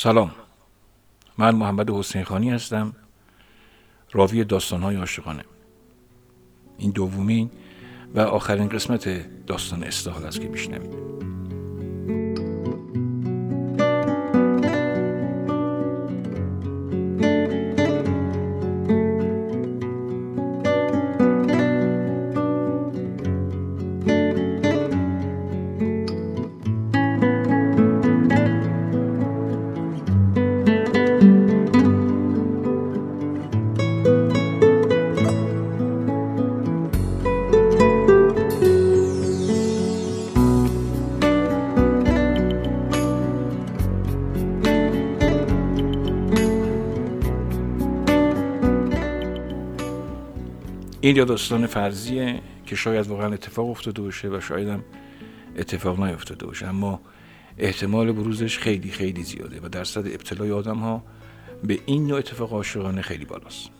سلام. من محمد حسین خانی هستم راوی داستانهای عاشقانه. این دومین و آخرین قسمت داستان استحال است که میشنوید این یا داستان فرضیه که شاید واقعا اتفاق افتاده باشه و شاید هم اتفاق نیفتاده باشه. اما احتمال بروزش خیلی خیلی زیاده و درصد ابتلای آدم ها به این نوع اتفاق عاشقانه خیلی بالاست.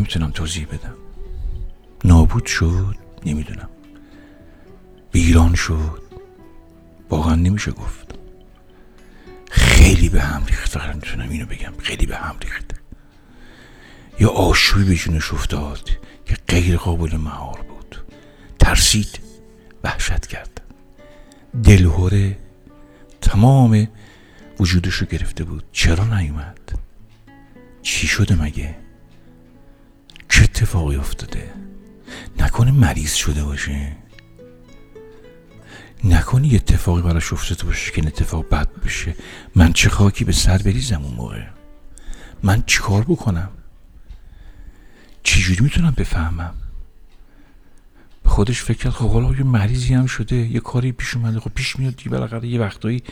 نمی‌تونم توضیح بدم. نابود شد نمی‌دونم. بیران شد. واقعا نمیشه گفت. خیلی به هم ریخت فقط می‌تونم اینو بگم. خیلی به هم ریخت. یا آشوبی به جونش افتاد که غیر قابل مهار بود. ترسید وحشت کرد. دلهوره تمام وجودش رو گرفته بود. چرا نیومد؟ چی شده مگه؟ چه اتفاقی افتاده؟ نکنه مریض شده باشه. نکنه یه اتفاقی براش افتاده باشه که این اتفاق بد بشه. من چه خاکی به سر بریزم اون موقع؟ من چیکار بکنم؟ چجوری می‌تونم بفهمم؟ به خودش فکر کرد خب حالا یه مریضی هم شده یه کاری پیش اومده خب پیش میاد دیگه بالاخره یه وقتایی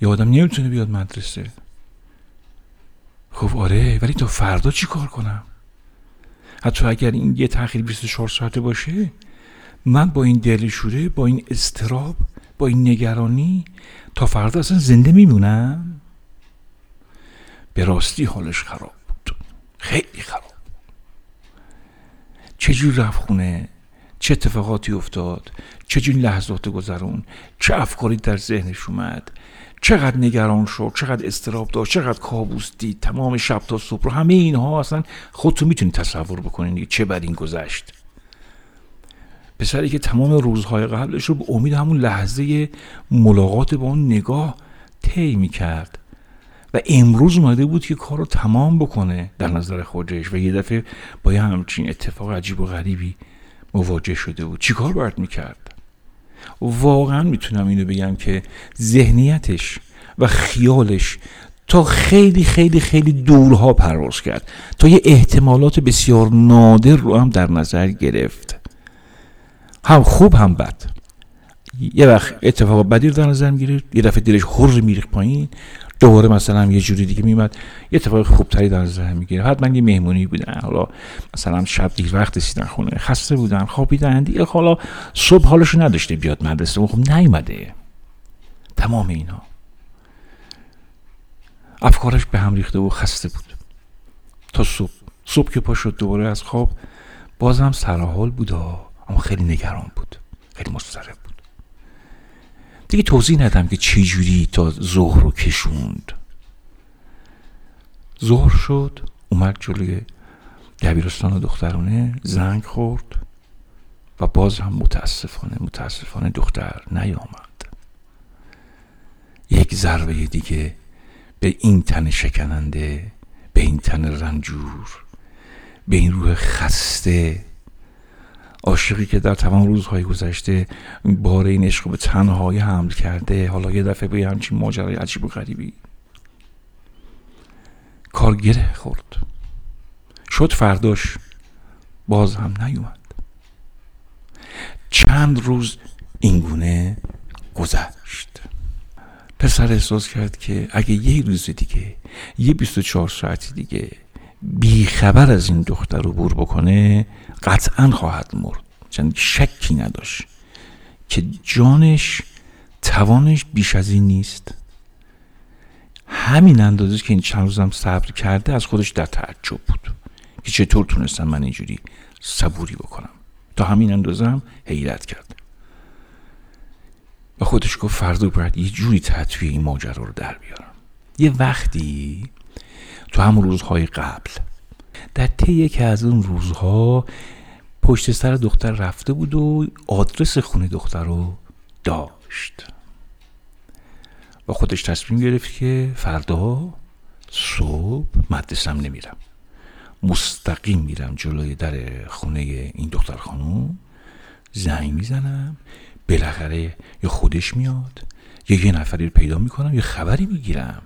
یه آدم نمی‌تونه بیاد مدرسه. خب آره ولی تا فردا چی کار کنم؟ حتی اگر این یه تاخیر 24 ساعته باشه من با این دلشوره با این استراب با این نگرانی تا فردا اصلا زنده میمونم. به راستی حالش خراب بود. خیلی خراب چجور رفت خونه؟ چه اتفاقاتی افتاد؟ چجور لحظات گذرون؟ چه افکاری در ذهنش اومد؟ چقدر نگران شد؟ چقدر استراب داشت؟ چقدر کابوس دید؟ تمام شب تا صبح رو همه اینها اصلا خودتون می‌تونید تصور بکنید چه بر این گذشت. پسری که تمام روزهای قبلش رو به امید همون لحظه ملاقات با اون نگاه طی می‌کرد. و امروز اومده بود که کار رو تمام بکنه در نظر خودش و یه دفعه با یه همچین اتفاق عجیب و غریبی مواجه شده بود. چیکار باید می‌کرد؟ واقعا می‌تونم اینو بگم که ذهنیتش و خیالش تا خیلی خیلی خیلی دورها پرواز کرد. تا یه احتمالات بسیار نادر رو هم در نظر گرفت. هم خوب هم بد. یه وقت اتفاق بدی رو در نظر می‌گیره یه دفعه دلش خور میریخ پایین. دوباره مثلا یه جوری دیگه میمد یه اتفاق خوبتری در نظر می‌گیره. حتما یه مهمونی بودن. حالا مثلا شب دیر وقت رسیدن خونه خسته بودن خوابیدن. دیگه حالا صبح حالش نداشته بیاد مدرسه. خب نیومده. تمام اینا. افکارش به هم ریخته و خسته بود. تا صبح. صبح که پا شد دوباره از خواب بازم سرحال بود اما خیلی نگران بود. خیلی مضطرب. دیگه توضیح ندم که چه جوری تا ظهر رو کشوند. ظهر شد اومد جلوی دبیرستان دخترونه زنگ خورد و باز هم متاسفانه متاسفانه دختر نیامد. یک ضربه دیگه به این تن شکننده به این تن رنجور به این روح خسته عاشقی که در تمام روزهای گذشته بار این عشق به تنهایی حمل کرده حالا یه دفعه به همچین ماجرای عجیب و غریبی. کار گره خورد. شد فرداش. باز هم نیومد. چند روز اینگونه گذشت. پسر احساس کرد که اگه یه روز دیگه یه 24 ساعتی دیگه بیخبر از این دختر رو بور بکنه قطعا خواهد مرد. چند شکی نداشت که جانش توانش بیش از این نیست. همین اندازه که این چند روزم صبر کرده از خودش در تعجب بود که چطور تونستم من اینجوری صبوری بکنم. تا همین اندازه هم حیرت کرد. و خودش گفت فردا باید یه جوری تطویه این ماجرا رو در بیارم. یه وقتی تو همون روزهای قبل در طی یکی از اون روزها پشت سر دختر رفته بود و آدرس خونه دختر رو داشت. و خودش تصمیم گرفت که فردا صبح مدرسم نمیرم. مستقیم میرم جلوی در خونه این دختر خانم. زنگ می‌زنم بالاخره یا خودش میاد یا یه نفری رو پیدا می‌کنم یا خبری می‌گیرم.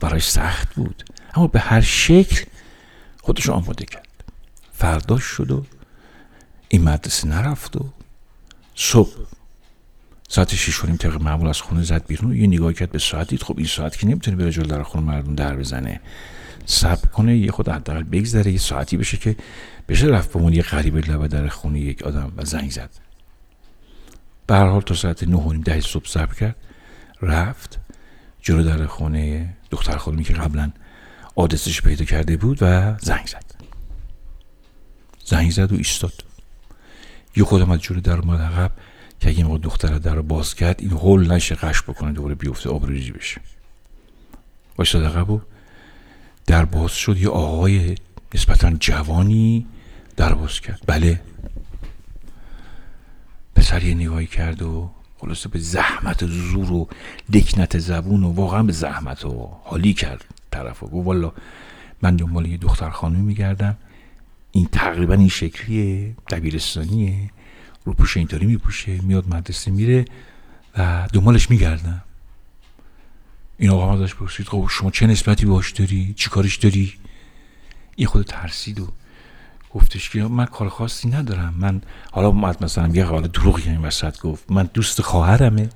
برای سخت بود. اما به هر شکل خودش آماده کرد. فرداش شد و این مدرسه نرفت و صبح ساعت شیش کنیم طبق معمول از خونه زد بیرون یه نگاه کرد به ساعتی خب این ساعت که نمی‌تونه بره جلو در خونه مردم در بزنه. صبر کنه یه خود حداقل بگذره یه ساعتی بشه که بشه رفت بمون یه غریبه لبه در خونه یک آدم و زنگ زد. به هر حال تا ساعت نه و ده صبح صبر کرد رفت جلو در خونه دختر خانمی که قبلا آدرسش پیدا کرده بود و زنگ زد. زنگ زد و ایستاد. یه خودم از جلو در اومد عقب که اگه موقع دختر در رو باز کرد این هول نشه قش بکنه دوباره بیفته آبروریزی بشه. وایستاد عقب و در باز شد. یه آقای نسبتا جوانی در باز کرد. بله. پسر یه نگاهی کرد و خلاصه به زحمت زور و دکنت زبون و واقعا به زحمت و حالی کرد. طرف و گفت والا من دنبال یه دختر خانمی میگردم. این تقریبا این شکلیه دبیرستانیه رو پوشه اینطوری میپوشه میاد مدرسه میره و دنبالش میگردم این آقا ازش پرسید خب شما چه نسبتی باش داری؟ چی کارش داری؟ این خود ترسید و گفتش که من کار خاصی ندارم. من حالا مثلا یه حالا دروغی این وسط گفت من دوست خواهرمه.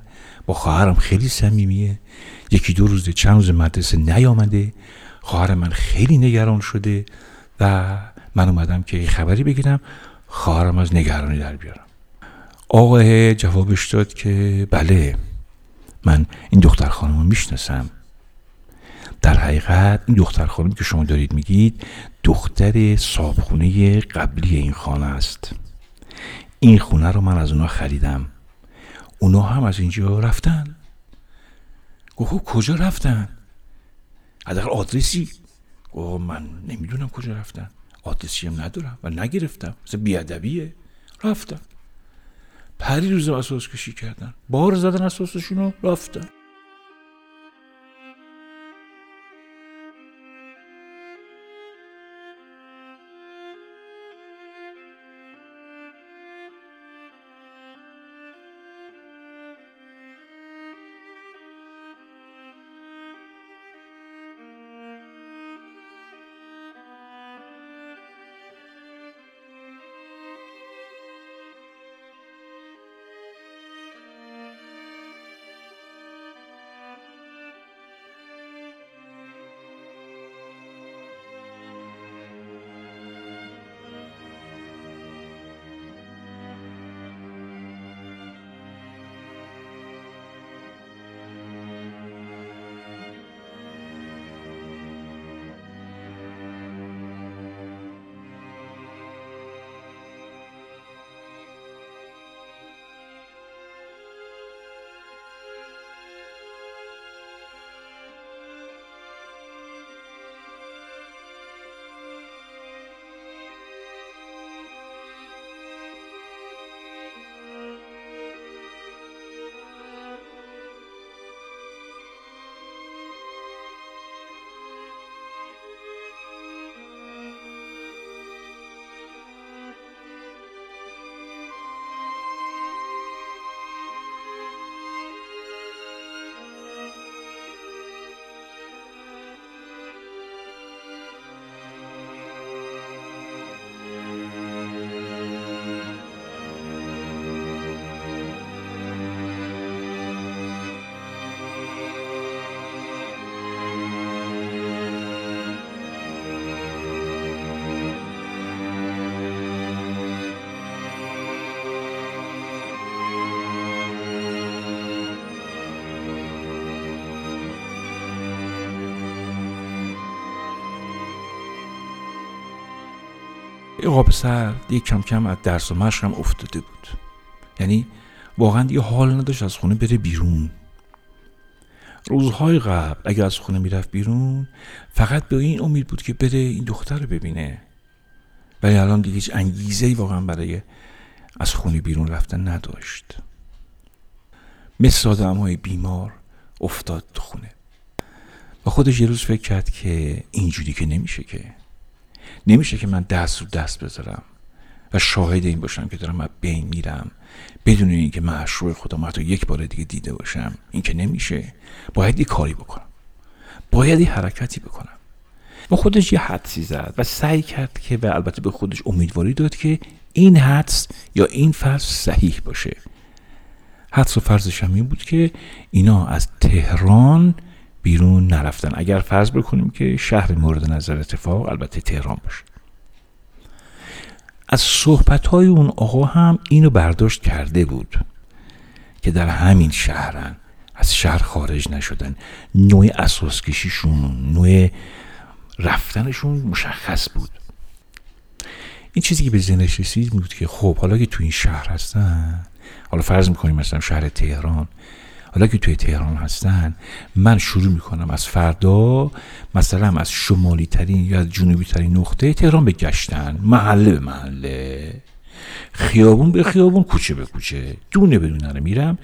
با خواهرم خیلی صمیمیه. یکی دو روزه چند روز مدرسه نیامده. خواهر من خیلی نگران شده و من اومدم که یه خبری بگیرم خواهرم از نگرانی در بیارم. آقای جوابش داد که بله من این دختر خانم رو می‌شناسم. در حقیقت این دختر خانمی که شما دارید میگید دختر صابخونه قبلی این خانه است. این خونه رو من از اونا خریدم. اونا هم از اینجا رفتن. گفت خب کجا رفتن؟ حداقل آدرسی؟ گفت من نمی‌دونم کجا رفتن. آدرسی هم ندارم و نگرفتم. مثل بیادبیه. رفتن پری روز اساس کشی کردن. بار زدن اساسشون رو رفتن قاب سر دیگه کم کم از درس و مشق هم افتاده بود. یعنی واقعا دیگه حال نداشت از خونه بره بیرون. روزهای قبل اگر از خونه می‌رفت بیرون فقط به این امید بود که بره این دختر رو ببینه. ولی الان دیگه هیچ انگیزه واقعا برای از خونه بیرون رفتن نداشت. مثل آدم های بیمار افتاد تو خونه. و خودش یه روز فکر کرد که اینجوری که نمیشه که. نمیشه که من دست رو دست بذارم و شاهد این باشم که دارم از بین میرم. بدون اینکه معشوق خودم حتی یک بار دیگه دیده باشم. این که نمیشه. باید یه کاری بکنم. باید یه حرکتی بکنم. و خودش یه حدسی زد و سعی کرد که و البته به خودش امیدواری داد که این حدس یا این فرض صحیح باشه. حدس و فرضش هم این بود که اینا از تهران بیرون نرفتن. اگر فرض بکنیم که شهر مورد نظر اتفاق البته تهران باشه. از صحبت های اون آقا هم اینو برداشت کرده بود که در همین شهرن از شهر خارج نشدن. نوع اساس کشیشون نوع رفتنشون مشخص بود. این چیزی که به ذهنش رسید بود که خب حالا که تو این شهر هستن حالا فرض می‌کنیم مثلا شهر تهران حالا که توی تهران هستن من شروع می‌کنم از فردا مثلا از شمالی ترین یا از جنوبی ترین نقطه تهران به گشتن. محله به محله. خیابون به خیابون کوچه به کوچه. دونه به دونه میرم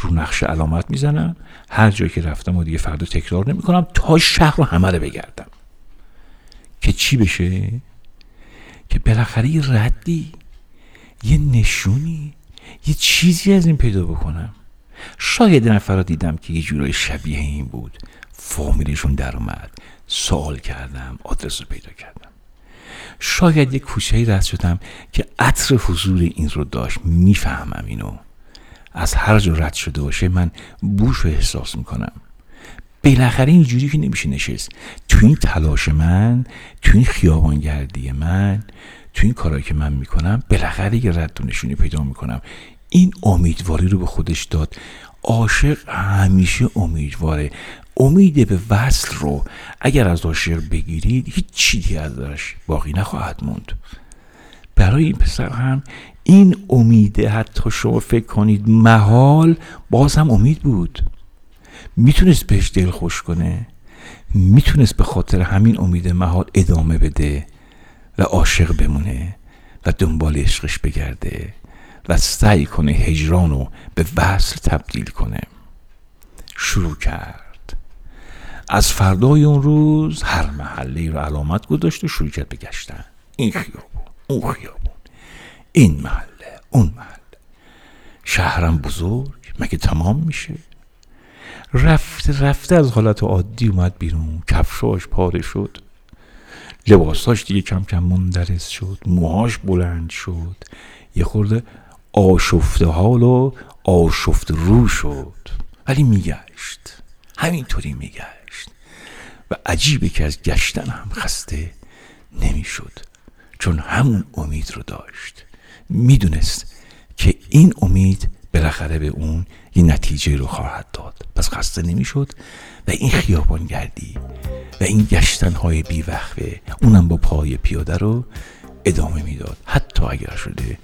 رو نقشه علامت می‌زنم. هر جایی که رفتم و دیگه فردا تکرار نمی‌کنم تا شهر رو همه رو بگردم. که چی بشه؟ که بالاخره یه ردی یه نشونی یه چیزی از این پیدا بکنم. شاید نفر را دیدم که یه جورای شبیه این بود. فامیلشون در اومد. سوال کردم آدرس رو پیدا کردم. شاید یه کوچه رد شدم که عطر حضور این رو داشت. می‌فهمم اینو. از هر جا رد شده باشه من بوش رو احساس می‌کنم. بالاخره اینجوری که نمیشه نشست. تو این تلاش من تو این خیابانگردی من تو این کارهایی که من می‌کنم بالاخره یه رد و نشونی پیدا می‌کنم. این امیدواری رو به خودش داد. عاشق همیشه امیدواره. امید به وصل رو اگر از عاشق بگیرید هیچ چیزی ازش باقی نخواهد موند. برای این پسر هم این امیده حتی شما فکر کنید محال باز هم امید بود. می‌تونست بهش دل خوش کنه. می‌تونست به خاطر همین امید محال ادامه بده و عاشق بمونه و دنبال عشقش بگرده. و سعی کنه هجران رو به وصل تبدیل کنه. شروع کرد. از فردای اون روز هر محله رو علامت گذاشت و شروع کرد بگشتن این خیابون اون خیابون. این محله اون محله. شهرم بزرگ مگه تمام میشه؟ رفته رفته از حالت عادی اومد بیرون. کفشاش پاره شد. لباساش دیگه کم کم مندرس شد. موهاش بلند شد. یه خورده آشفته حال و آشفت رو شد. ولی میگشت. همینطوری میگشت. و عجیبه که از گشتن هم خسته نمی‌شد. چون همون امید رو داشت. می‌دونست که این امید بالاخره به اون یه نتیجه رو خواهد داد. پس خسته نمی‌شد و این خیابان گردی و این گشتن های بیوقفه اونم با پای پیاده رو ادامه می‌داد. حتی اگر شده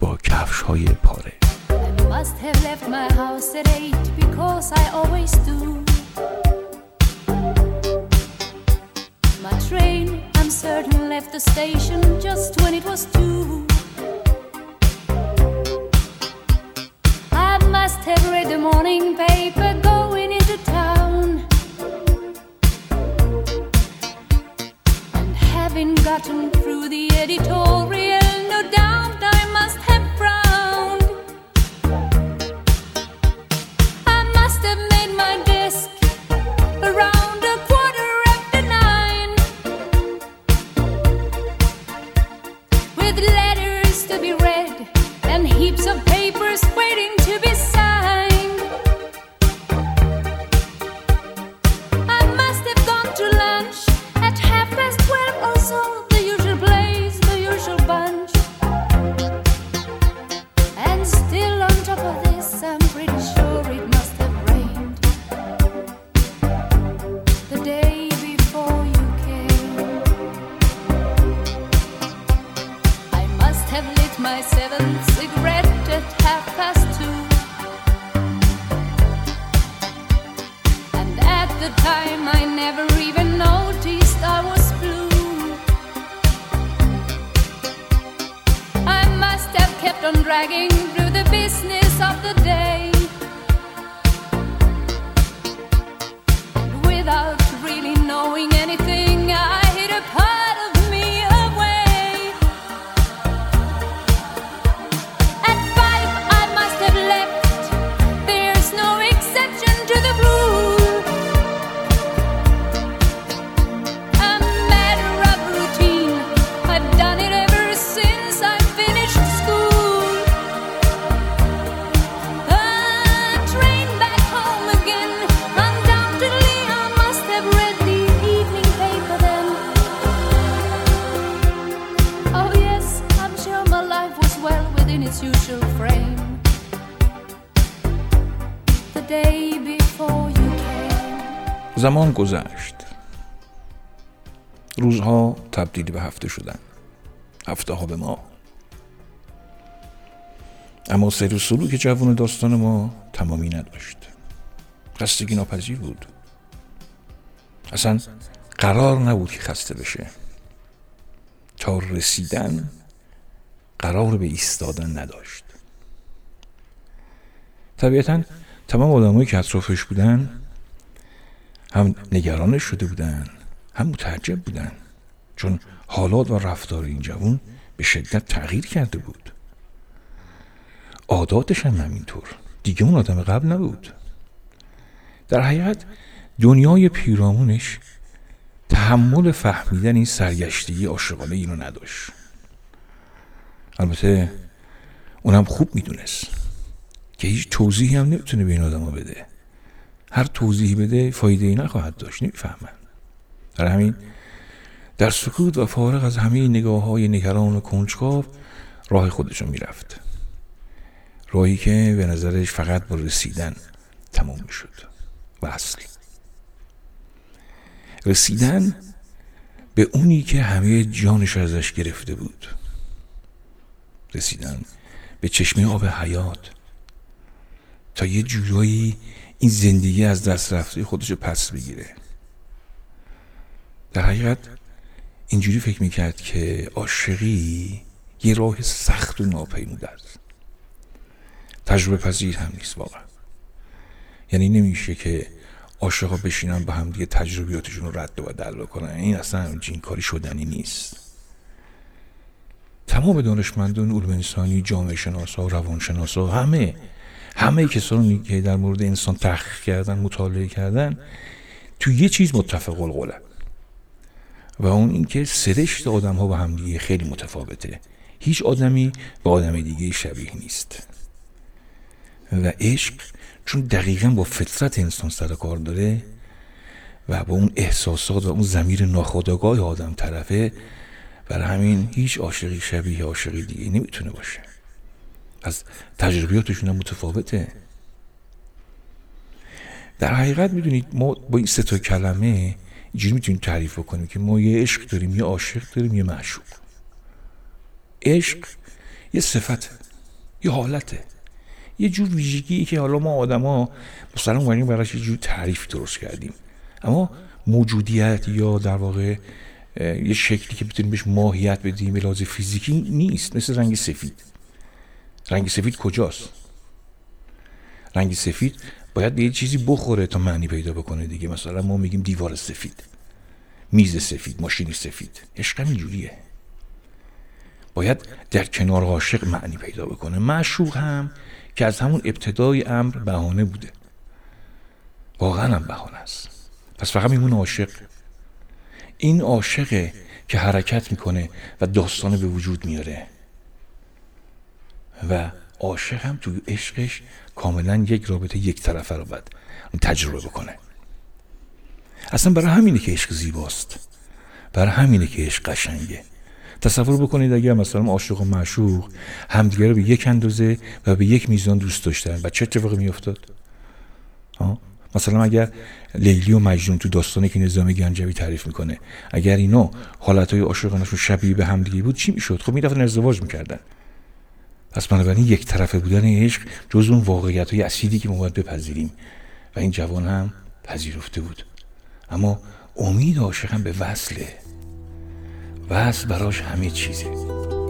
با کفش های پاره must have left my house at eight because I always do. My train, I'm certain, left the station just when it was two. I must have read the morning paper going into town. And having gotten through the editorial, by seven. زمان گذشت. روزها تبدیل به هفته شدن. هفته ها به ما اما سیر و سلوک جوان داستان ما تمامی نداشت. خستگی ناپذیر بود. اصلا قرار نبود که خسته بشه. تا رسیدن قرار به ایستادن نداشت. طبیعتا تمام آدمایی که اطرافش بودن هم نگرانش شده بودن هم متعجب بودن. چون حالات و رفتار این جوان به شدت تغییر کرده بود. عاداتش هم همینطور. دیگه اون آدم قبل نبود. در حقیقت دنیای پیرامونش تحمل فهمیدن این سرگشتگی عاشقانه اینو نداشت. البته اونم خوب می‌دونست که هیچ توضیحی هم نمی‌تونه به این آدم بده. هر توضیحی بده فایده ای نخواهد داشت نمی‌فهمن. در همین در سکوت و فارغ از همه نگاه های نگران و کنجکاو راه خودشون می‌رفت. راهی که به نظرش فقط با رسیدن تمام می‌شد اصل رسیدن به اونی که همه جانش ازش گرفته بود. رسیدن به چشمه آب حیات. تا یه جورایی این زندگی از دست رفته خودشو پس بگیره. در حقیقت اینجوری فکر می‌کرد که عاشقی یه راه سخت و ناپیموده است. تجربه پذیر هم نیست واقعا. یعنی نمیشه که عاشقا بشینن با هم دیگه تجربیاتشون رو رد و بدل کنن این اصلا همچین کاری شدنی نیست. تمام دانشمندان علوم انسانی جامعه شناسا روانشناسا همه همه کسانی که در مورد انسان تحقیق کردن مطالعه کردن تو یه چیز متفق القولن و اون اینکه سرشت آدم ها با هم دیگه خیلی متفاوته. هیچ آدمی به آدم دیگه شبیه نیست. و عشق چون دقیقا با فطرت انسان سر کار داره و با اون احساسات و اون زمیر ناخودآگاه آدم طرفه برای همین هیچ عاشقی شبیه عاشقی دیگه نمی‌تونه باشه. از تجربیاتشون هم متفاوته. در حقیقت می‌دونید ما با این سه تا کلمه اینجوری می‌تونیم تعریف کنیم که ما یه عشق داریم یه عاشق داریم یه معشوق. عشق یه صفت یه حالته. یه جور ویژگی که حالا ما آدما مثلا اومدیم براش یه جور تعریف درست کردیم. اما موجودیت یا در واقع یه شکلی که بتونیم بهش ماهیت بدیم به فیزیکی نیست مثل رنگ سفید. رنگ سفید کجاست؟ رنگ سفید باید به یه چیزی بخوره تا معنی پیدا بکنه دیگه. مثلا ما میگیم دیوار سفید میز سفید ماشین سفید. عشق اینجوریه باید در کنار عاشق معنی پیدا بکنه. معشوق هم که از همون ابتدای امر بهانه بوده. واقعا هم بهانه است. پس فقط میمونه عاشق. این عاشقه که حرکت می‌کنه و داستان به وجود میاره. و عاشق هم توی عشقش کاملا یک رابطه یک طرفه رو باید تجربه بکنه. اصلا برای همینه که عشق زیباست. برای همینه که عشق قشنگه. تصور بکنید اگر مثلا عاشق و معشوق همدیگه رو به یک اندازه و به یک میزان دوست داشتن. و چه اتفاقی میافتاد؟ مثلا اگر لیلی و مجنون تو داستانی که نظام گنجوی تعریف می‌کنه. اگر اینا حالتهای عاشقانشون شبیه به همدیگه بود چی می‌شد؟ خب می‌رفتن ازدواج می‌کردن. پس بنابراین یک طرفه بودن عشق جز اون واقعیت های اصیلی که ما باید بپذیریم. و این جوان هم پذیرفته بود. اما امید عاشقم به وصله. وصل براش همه چیزه.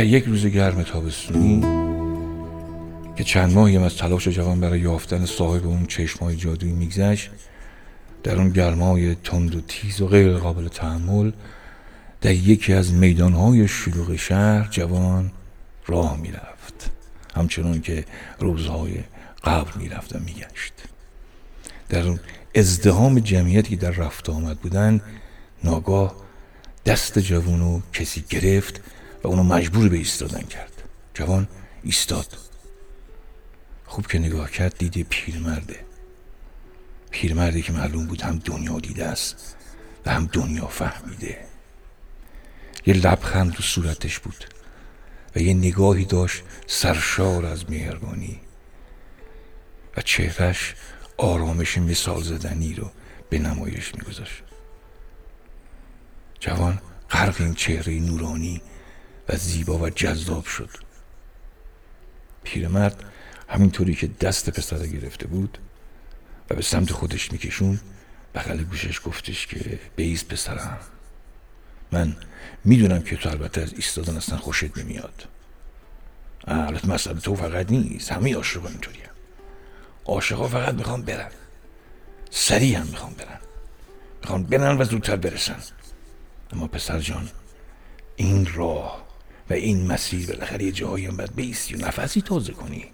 در یک روز گرم تابستونی که چند ماهی از تلاش جوان برای یافتن صاحب اون چشمای جادویی میگذشت در اون گرمای تند و تیز و غیر قابل تحمل در یکی از میدانهای شلوغ شهر جوان راه می‌رفت. همچنان که روزهای قبل می‌رفت و میگشت. در اون ازدهام جمعیتی در رفت آمد بودن ناگاه دست جوانو کسی گرفت و اونو مجبور به ایستادن کرد. جوان ایستاد. خوب که نگاه کرد دیده پیرمرده. پیرمردی که معلوم بود هم دنیا دیده است و هم دنیا فهمیده. یه لبخند رو صورتش بود و یه نگاهی داشت سرشار از مهربانی. و چهرش آرامش مثال زدنی رو به نمایش میگذاشت. جوان غرق این چهره نورانی و زیبا و جذاب شد. پیرمرد همینطوری که دست پسر گرفته بود و به سمت خودش میکشون بغل گوشش گفتش که بیز پسرم. من می‌دونم که تو البته از ایستادن اصلا خوشت نمیاد. البته مسئله تو فقط نیست همه عاشقا اینطوری هم. عاشقا فقط می‌خوان برن. سریع هم می‌خوان برن. می‌خوان برن و زودتر برسن. اما پسر جان این راه و این مسیر بالاخره یه جایی هم باید بیستی و نفسی تازه کنی.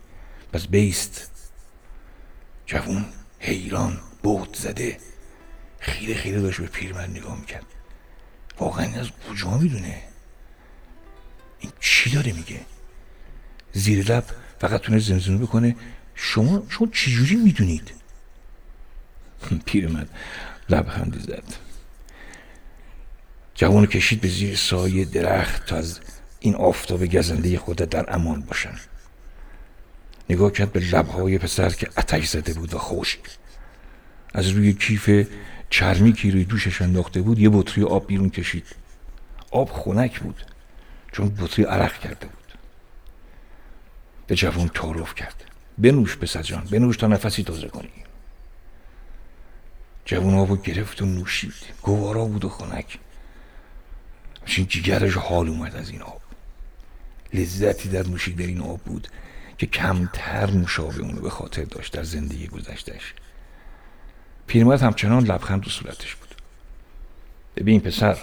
پس بیست. جوون حیران بود زده. خیره خیره داشت به پیرمرد نگاه می‌کرد. واقعا از کجا می‌دونه؟ این چی داره میگه؟ زیر لب فقط تونه زمزمه بکنه. شما شما چجوری می‌دونید؟ پیرمرد لبخندی زد. جوان کشید به زیر سایه درخت تا از این آفتاب گزنده خودت در امان باشن. نگاه کرد به لبهای پسر که اتش زده بود و خوش از روی کیف چرمی که روی دوشش انداخته بود یه بطری آب بیرون کشید. آب خنک بود چون بطری عرق کرده بود. به جوان تعارف کرد. بنوش پسر جان بنوش تا نفسی تازه کنی. جوان آبو گرفت و نوشید. گوارا بود و خنک. همچین جیگرش حال اومد از این آب. لذتی در نوشیدن آب بود که کمتر نوشابه اونو به خاطر داشت در زندگی گذشتش پیرمرد همچنان لبخند تو صورتش بود ببین پسر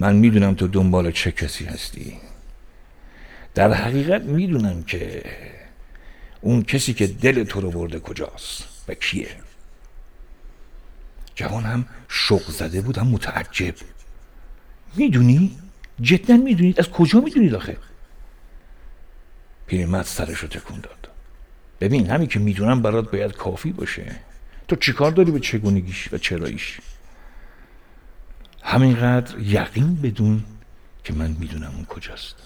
من می‌دونم تو دنبال چه کسی هستی در حقیقت می‌دونم که اون کسی که دل تو رو برده کجاست و کیه جوان هم شوق زده بود هم متعجب می‌دونی؟ جدا می‌دونید؟ از کجا می‌دونید آخه؟ پیرمرد سرش رو تکون داد. ببین همین که می‌دونم برات باید کافی باشه. تو چیکار داری به چگونگیش و چراییش؟ همینقدر یقین بدون که من می‌دونم اون کجاست.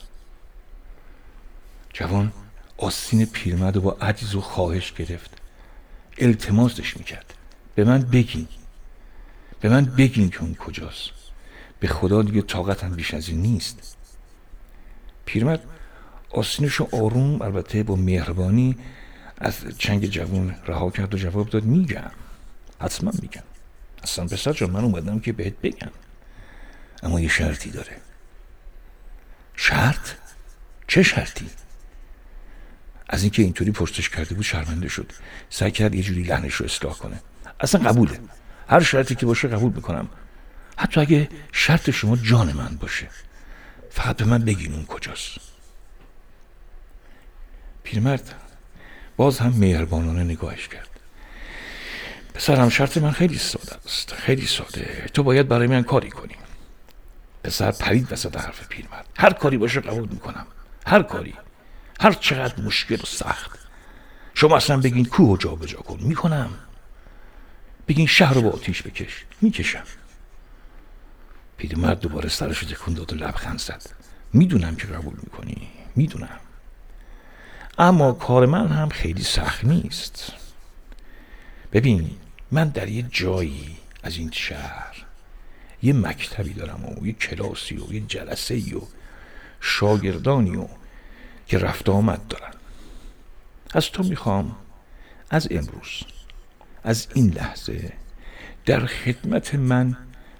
جوان آستین پیرمرد با عجز و خواهش گرفت. التماسش می‌کرد. به من بگین. به من بگین که اون کجاست. به خدا دیگه طاقتم بیش از این نیست. پیرمرد آستینش آروم البته با مهربانی از چنگ جوان رها کرد و جواب داد میگم. حتما میگم. اصلا پسر جان من اومدم که بهت بگم. اما یه شرطی داره. شرط؟ چه شرطی؟ از اینکه اینطوری پرسش کرده بود شرمنده شد. سعی کرد یه جوری لحنش رو اصلاح کنه. اصلا قبوله. هر شرطی که باشه قبول می‌کنم. حتی اگه شرط شما جان من باشه فقط به من بگین اون کجاست. پیرمرد باز هم مهربانانه نگاهش کرد. پسرم شرط من خیلی ساده است. خیلی ساده. تو باید برای من کاری کنی. پسر پرید وسط حرف پیرمرد. هر کاری باشه قبول می‌کنم. هر کاری. هر چقدر مشکل و سخت. شما اصلا بگین کوه جا به جا کن. می‌کنم. بگین شهر رو با آتیش بکش. می‌کشم. پیرمرد دوباره سرش تکون داد و لبخند زد. می‌دونم که قبول می‌کنی. می‌دونم. اما کار من هم خیلی سخت نیست. ببین من در یه جایی از این شهر یه مکتبی دارم و یه کلاسی و یه جلسه و شاگردانی و که رفت آمد دارن. از تو می‌خوام از امروز از این لحظه در خدمت من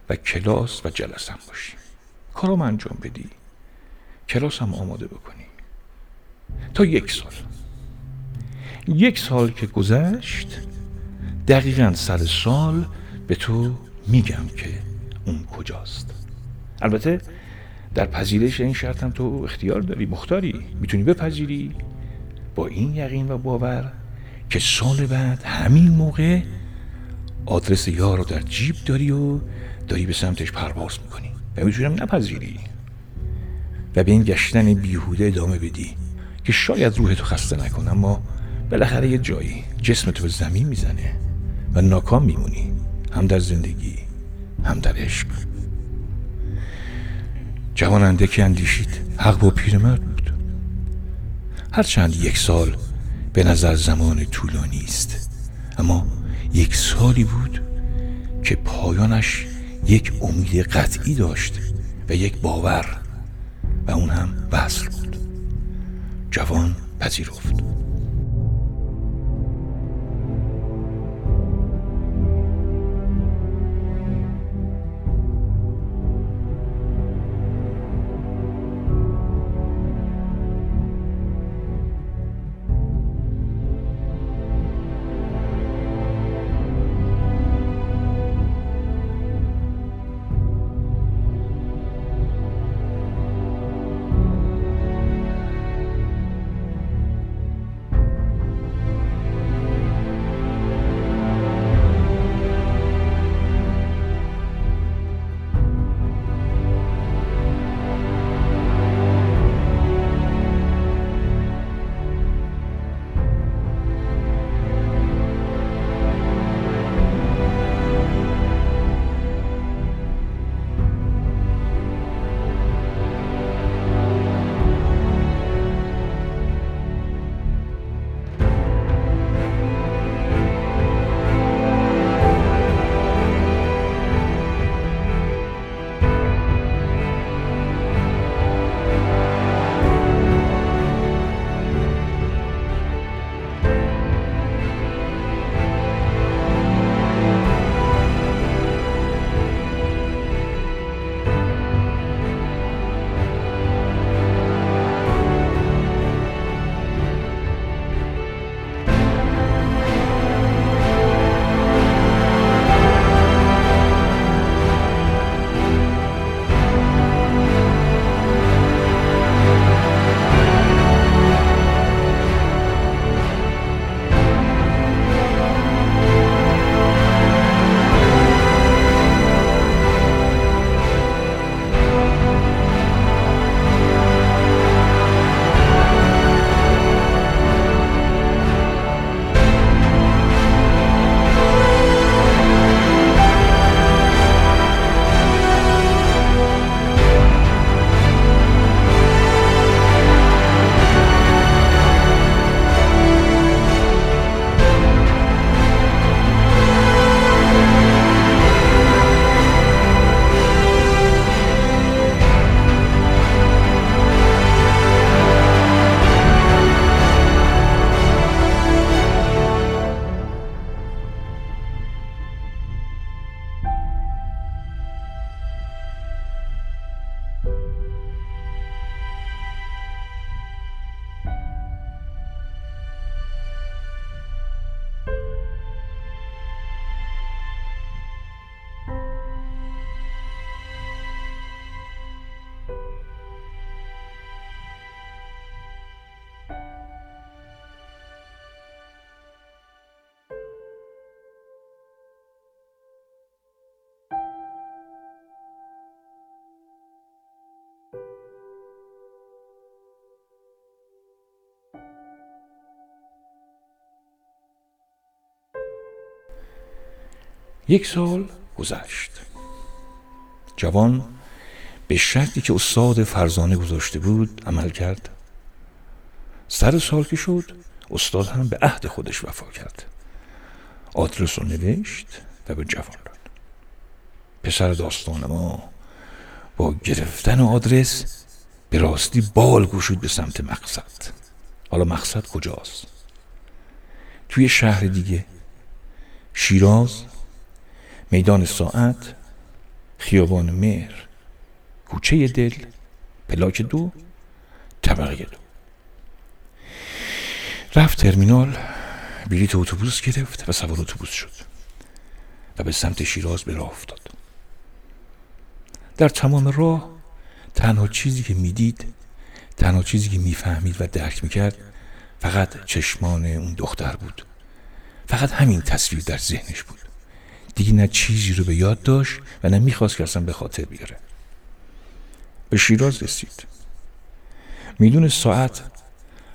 و کلاس و جلسم باشی. کارم انجام بدی. کلاس هم آماده بکنی. تا یک سال. یک سال که گذشت دقیقا سر سال به تو میگم که اون کجاست. البته در پذیرش این شرط هم تو اختیار داری مختاری. می‌تونی بپذیری با این یقین و باور که سال بعد همین موقع آدرس یار رو در جیب داری و داری به سمتش پرواز می‌کنی. و می‌تونم نپذیری. و به این گشتن بیهوده ادامه بدی. که شاید روح تو خسته نکنه اما بالاخره یه جایی جسم تو زمین می‌زنه و ناکام میمونی هم در زندگی هم در عشق. جواننده که اندیشید حق با پیرمرد بود. هرچند یک سال به نظر زمان طولانی است اما یک سالی بود که پایانش یک امید قطعی داشت و یک باور و اون هم وصل بود. جوان پذیرفت. یک سال گذشت. جوان به شرطی که استاد فرزانه گذاشته بود عمل کرد. سر سال که شد استاد هم به عهد خودش وفا کرد. آدرس رو نوشت و به جوان داد. پسر داستان ما با گرفتن آدرس به راستی بال گوشود به سمت مقصد. حالا مقصد کجاست؟ توی شهر دیگه. شیراز میدان ساعت خیابان مهر کوچه دل پلاک دو طبقه دو. رفت ترمینال بلیت اتوبوس گرفت و سوار اتوبوس شد و به سمت شیراز به راه افتاد. در تمام راه تنها چیزی که می‌دید تنها چیزی که می‌فهمید و درک می‌کرد فقط چشمان اون دختر بود. فقط همین تصویر در ذهنش بود. دیگه نه چیزی رو به یاد داشت و نه می‌خواست که اصلا به خاطر بیاره. به شیراز رسید. میدون ساعت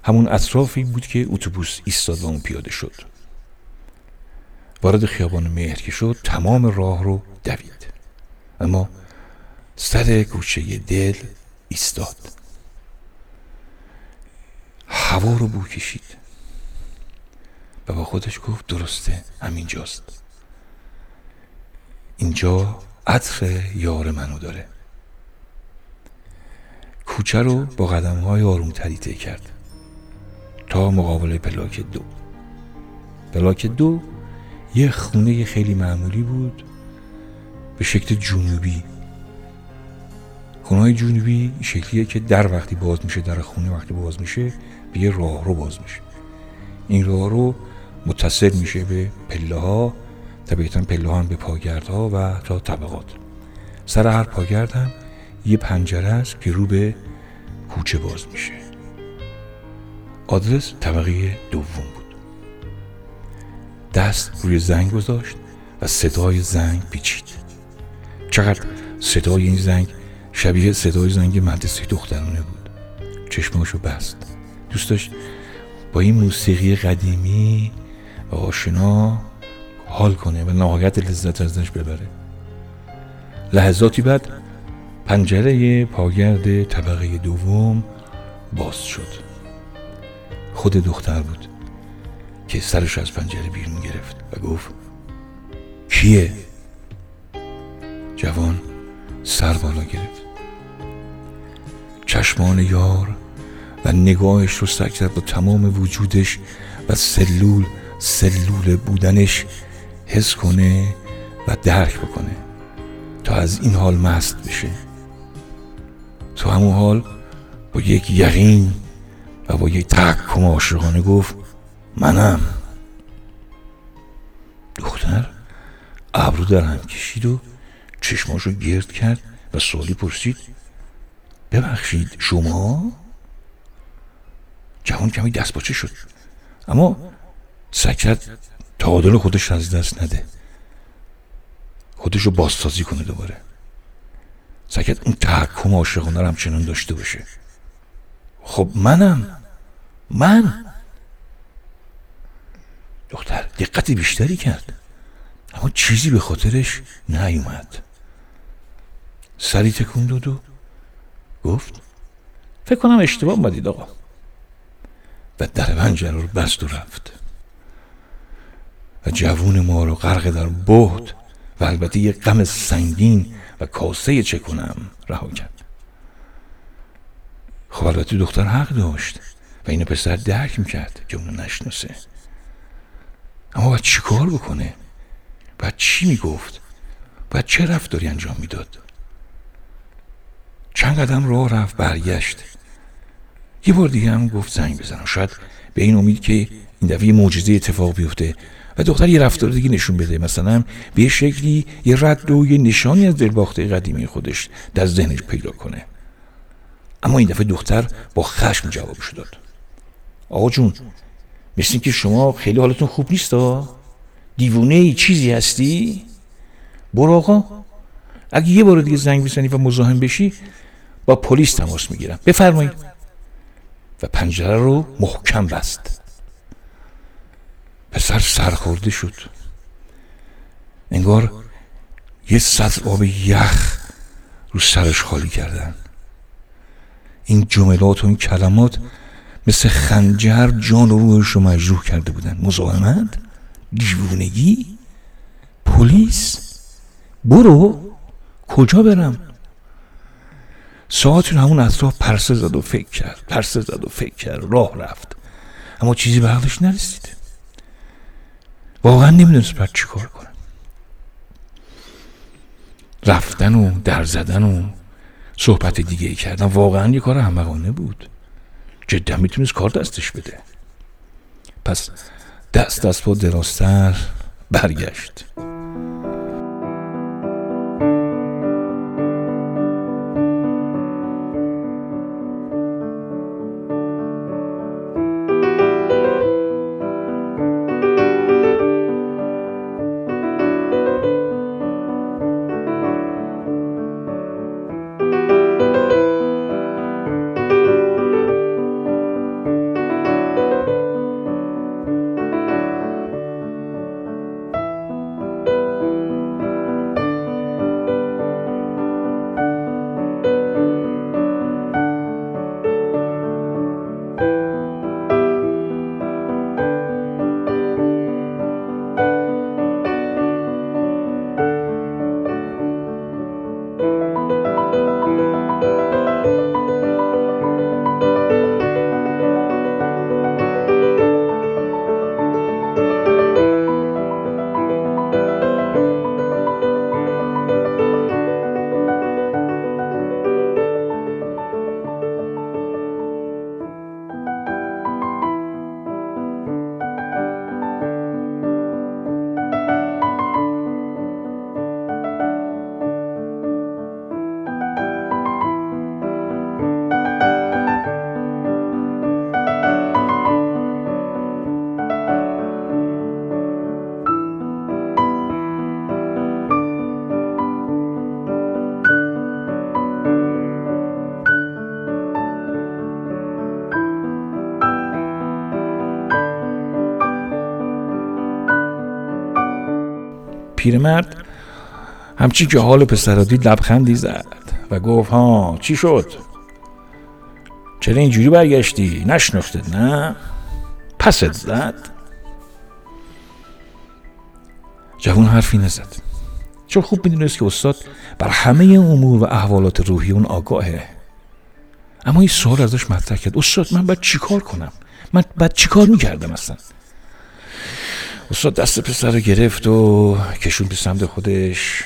همون اطرافی بود که اتوبوس ایستاد و اون پیاده شد. وارد خیابان مهر که شد تمام راه رو دوید. اما سر گوشه دل ایستاد. هوا رو بو کشید و با خودش گفت درسته همینجاست. اینجا عطر یار منو داره. کوچه رو با قدم های آروم تری کرد. تا مقابل پلاک دو. پلاک دو یه خونه خیلی معمولی بود به شکل جنوبی. خونه های جنوبی شکلیه که در وقتی باز میشه در خونه وقتی باز میشه به یه راه رو باز میشه. این راه رو متصل میشه به پله ها طبیعتا پله ها به پاگردها و تا طبقات. سر هر پاگرد هم یه پنجره است که رو به کوچه باز میشه. آدرس طبقه دوم بود. دست روی زنگ گذاشت و صدای زنگ پیچید. چقدر صدای این زنگ؟ شبیه صدای زنگ مدرسه دخترانه بود. چشماشو بست. دوست داشت با این موسیقی قدیمی و آشنا حال کنه و نهایت لذت ازش ببره. لحظاتی بعد پنجره پاگرد طبقه دوم باز شد. خود دختر بود که سرش از پنجره بیرون گرفت و گفت کیه؟ جوان سر بالا گرفت. چشمان یار و نگاهش رو سک کرد با تمام وجودش و سلول سلول بودنش حس کنه و درک بکنه تا از این حال مست بشه. تو همون حال با یک یقین و با یک تحکم عاشقانه گفت منم. دختر ابرو در هم کشید و چشماش رو گرد کرد و سوالی پرسید ببخشید شما؟ جوان کمی دست باچه شد اما سکت تعادل خودش از دست نده. خودش رو بازسازی کنه دوباره. سکت اون تحکم عاشقانه رو همچنان داشته باشه. خب منم. من. دختر دقت بیشتری کرد. اما چیزی به خاطرش نیومد. سری تکون داد و گفت فکر کنم اشتباه اومدید آقا. و در پنجره رو بست و رفت. جوون ما رو غرق در بهت و البته یه غم سنگین و کاسه چه کنم رها کرد. خب البته دختر حق داشت و اینو پسر درک می‌کرد که اونو نشناسه. اما باید چی کار بکنه؟ باید چی می‌گفت؟ باید چه رفتاری انجام می‌داد؟ چند قدم راه رفت برگشت. یه بار دیگه هم گفت زنگ بزنم شاید به این امید که این دفعه معجزه اتفاق بیفته و دختر یه رفتار دیگه نشون بده. مثلا به شکلی یه رد و یه نشانی از دلباخته قدیمی خودش در ذهنش پیدا کنه. اما این دفعه دختر با خشم جوابش داد. آقا جون مثل که شما خیلی حالتون خوب نیست دیوونه ای چیزی هستی؟ برو آقا. اگه یه بار دیگه زنگ بزنی و مزاحم بشی با پلیس تماس می‌گیرم. بفرمایید. و پنجره رو محکم بست. پسر سرخورده شد. انگار یه سطح آب یخ رو سرش خالی کردن. این جملات و این کلمات مثل خنجر جان و روحش رو مجروح کرده بودن. مزاحمت؟ دیوونگی؟ پلیس؟ برو. کجا برم؟ ساعت همون اطراف پرسه زد و فکر کرد. پرسه زد و فکر کرد. راه رفت. اما چیزی به حالش نرسید. واقعا نمی‌دونست باید چی کار کنه. رفتن و در زدن و صحبت دیگه ای کردن واقعا یه کار همقانه بود. جدا می‌تونست کار دستش بده. پس دست از پا درازتر برگشت. پیرمرد همچی که حال پسر دید لبخندی زد و گفت ها چی شد؟ چرا اینجوری برگشتی؟ نشناختت نه؟ پست زد. جوون حرفی نزد. چون خوب می‌دونست که استاد بر همه امور و احوالات روحی اون آگاهه. اما این سوال ازش مطرح کرد. استاد من باید چیکار کنم؟ من باید چیکار می‌کردم اصلا؟ استاد دست پسر رو گرفت و کشون به سمت خودش.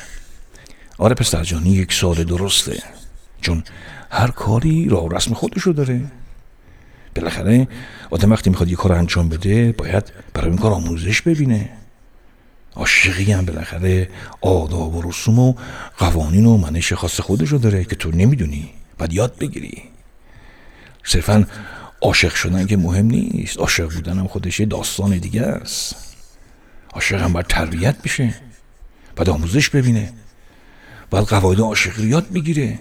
آره پسر جانی یک سال درسته. چون هر کاری راه رسم خودشو داره. بالاخره آدم وقتی می‌خواد یه کار انجام بده باید برای این کار آموزش ببینه. عاشقی هم بالاخره آداب و رسوم و قوانین و منش خاص خودشو داره که تو نمی‌دونی باید یاد بگیری. صرفا عاشق شدن که مهم نیست. عاشق بودن هم خودش داستان دیگه است. عاشق هم باید تربیت بشه. باید آموزش ببینه. باید قواعد عاشقی یاد بگیره.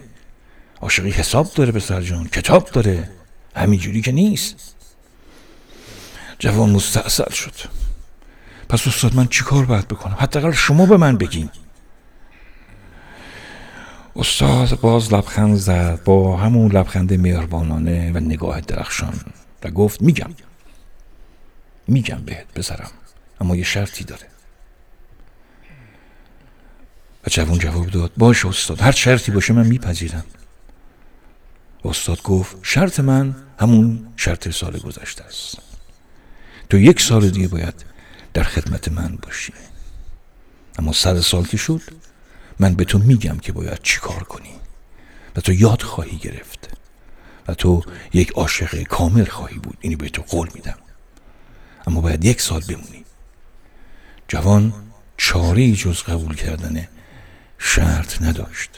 عاشقی حساب داره به جان کتاب داره. همینجوری که نیست. جوان مستاصل شد. پس استاد من چیکار باید بکنم؟ حداقل شما به من بگین. استاد باز لبخند زد با همون لبخند مهربانانه و نگاه درخشان و گفت میگم. میگم بهت بذارم اما یه شرطی داره. و جوان جواب داد باش استاد هر شرطی باشه من میپذیرم. استاد گفت شرط من همون شرط سال گذشته است. تو یک سال دیگه باید در خدمت من باشی. اما سر سال که شد من به تو میگم که باید چی کار کنی؟ و تو یاد خواهی گرفت. و تو یک عاشق کامل خواهی بود اینی به تو قول میدم. اما باید یک سال بمونی. جوان چاری جز قبول کردن شرط نداشت.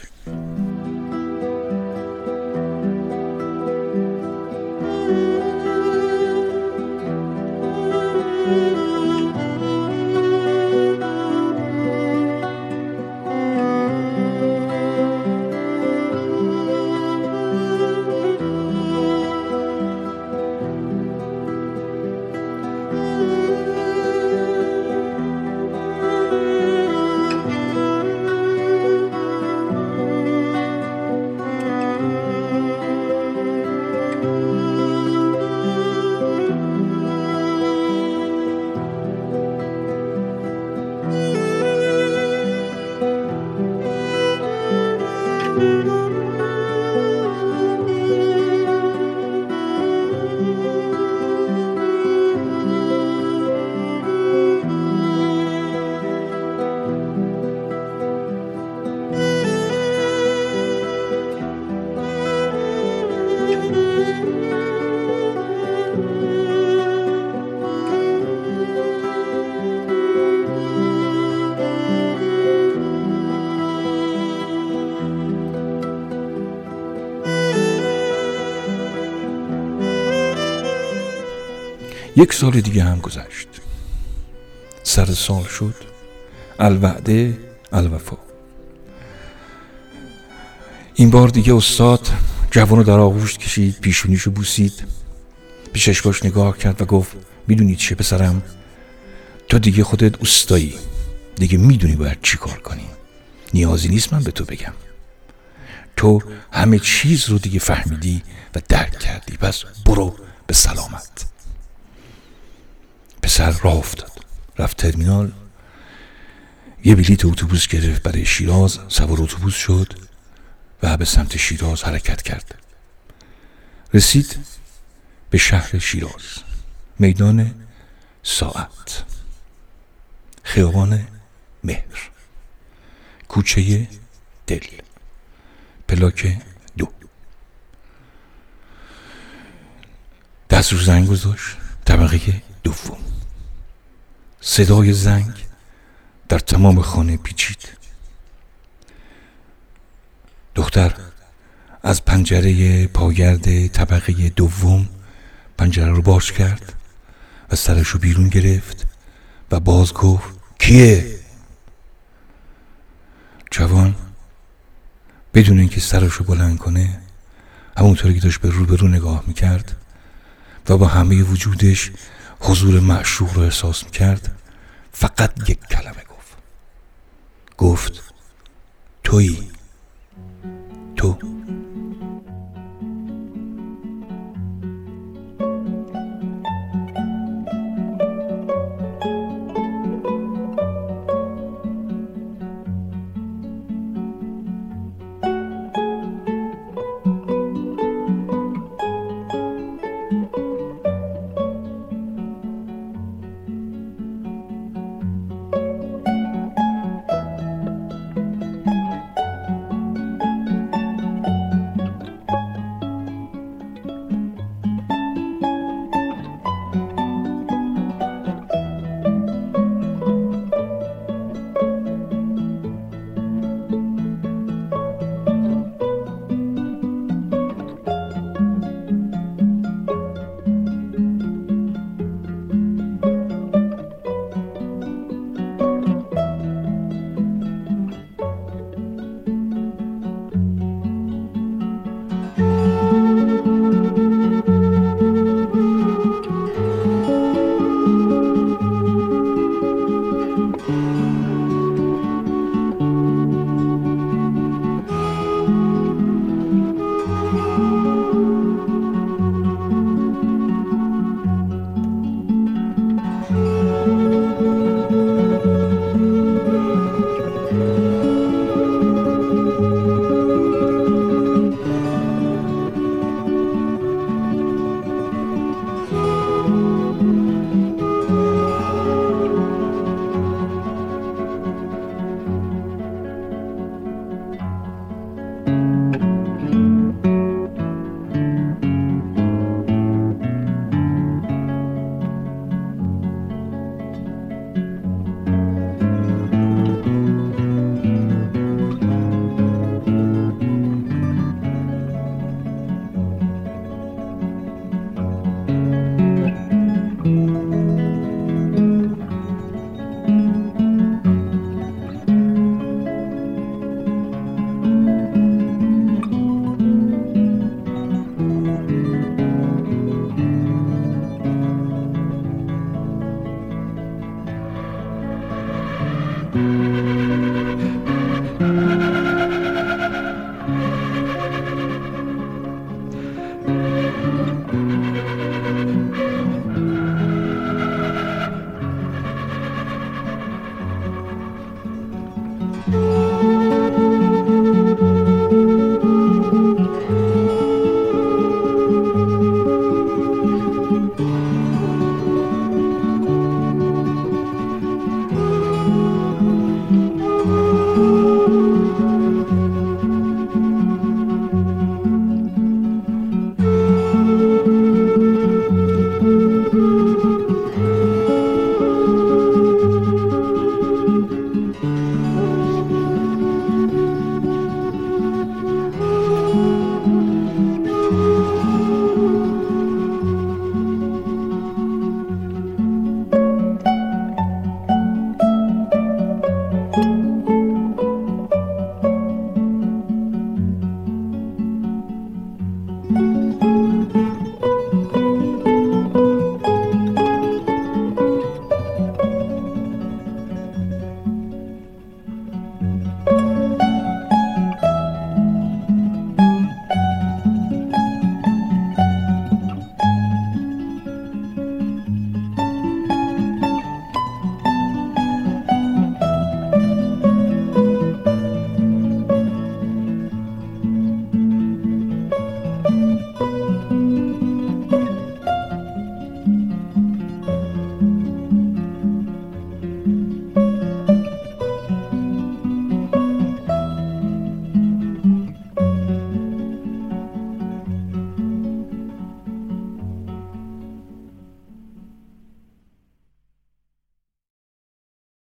یک سال دیگه هم گذشت. سر سال شد. الوعده الوفا. این بار دیگه استاد جوانو در آغوش کشید پیشونیشو بوسید. پیشش باش نگاه کرد و گفت می‌دونی چه پسرم؟ تو دیگه خودت اوستایی دیگه می‌دونی باید چی کار کنی. نیازی نیست من به تو بگم. تو همه چیز رو دیگه فهمیدی و درک کردی. پس برو به سلامت. پسر راه افتاد. رفت ترمینال. یه بلیت اتوبوس گرفت برای شیراز. سوار اتوبوس شد و به سمت شیراز حرکت کرد. رسید به شهر شیراز. میدان ساعت. خیابان مهر. کوچه دل. پلاک دو. دست رو زنگ گذاشت. طبقه دوم. صدای زنگ در تمام خانه پیچید دختر از پنجره پاگرد طبقه دوم پنجره رو باز کرد و سرش رو بیرون گرفت و باز گفت کیه؟ جوان بدون اینکه سرش رو بلند کنه همونطوری که داشت به رو به رو نگاه می‌کرد و با همه وجودش حضور معشوق رو احساس می‌کرد. فقط یک کلمه گفت. گفت تویی. تو.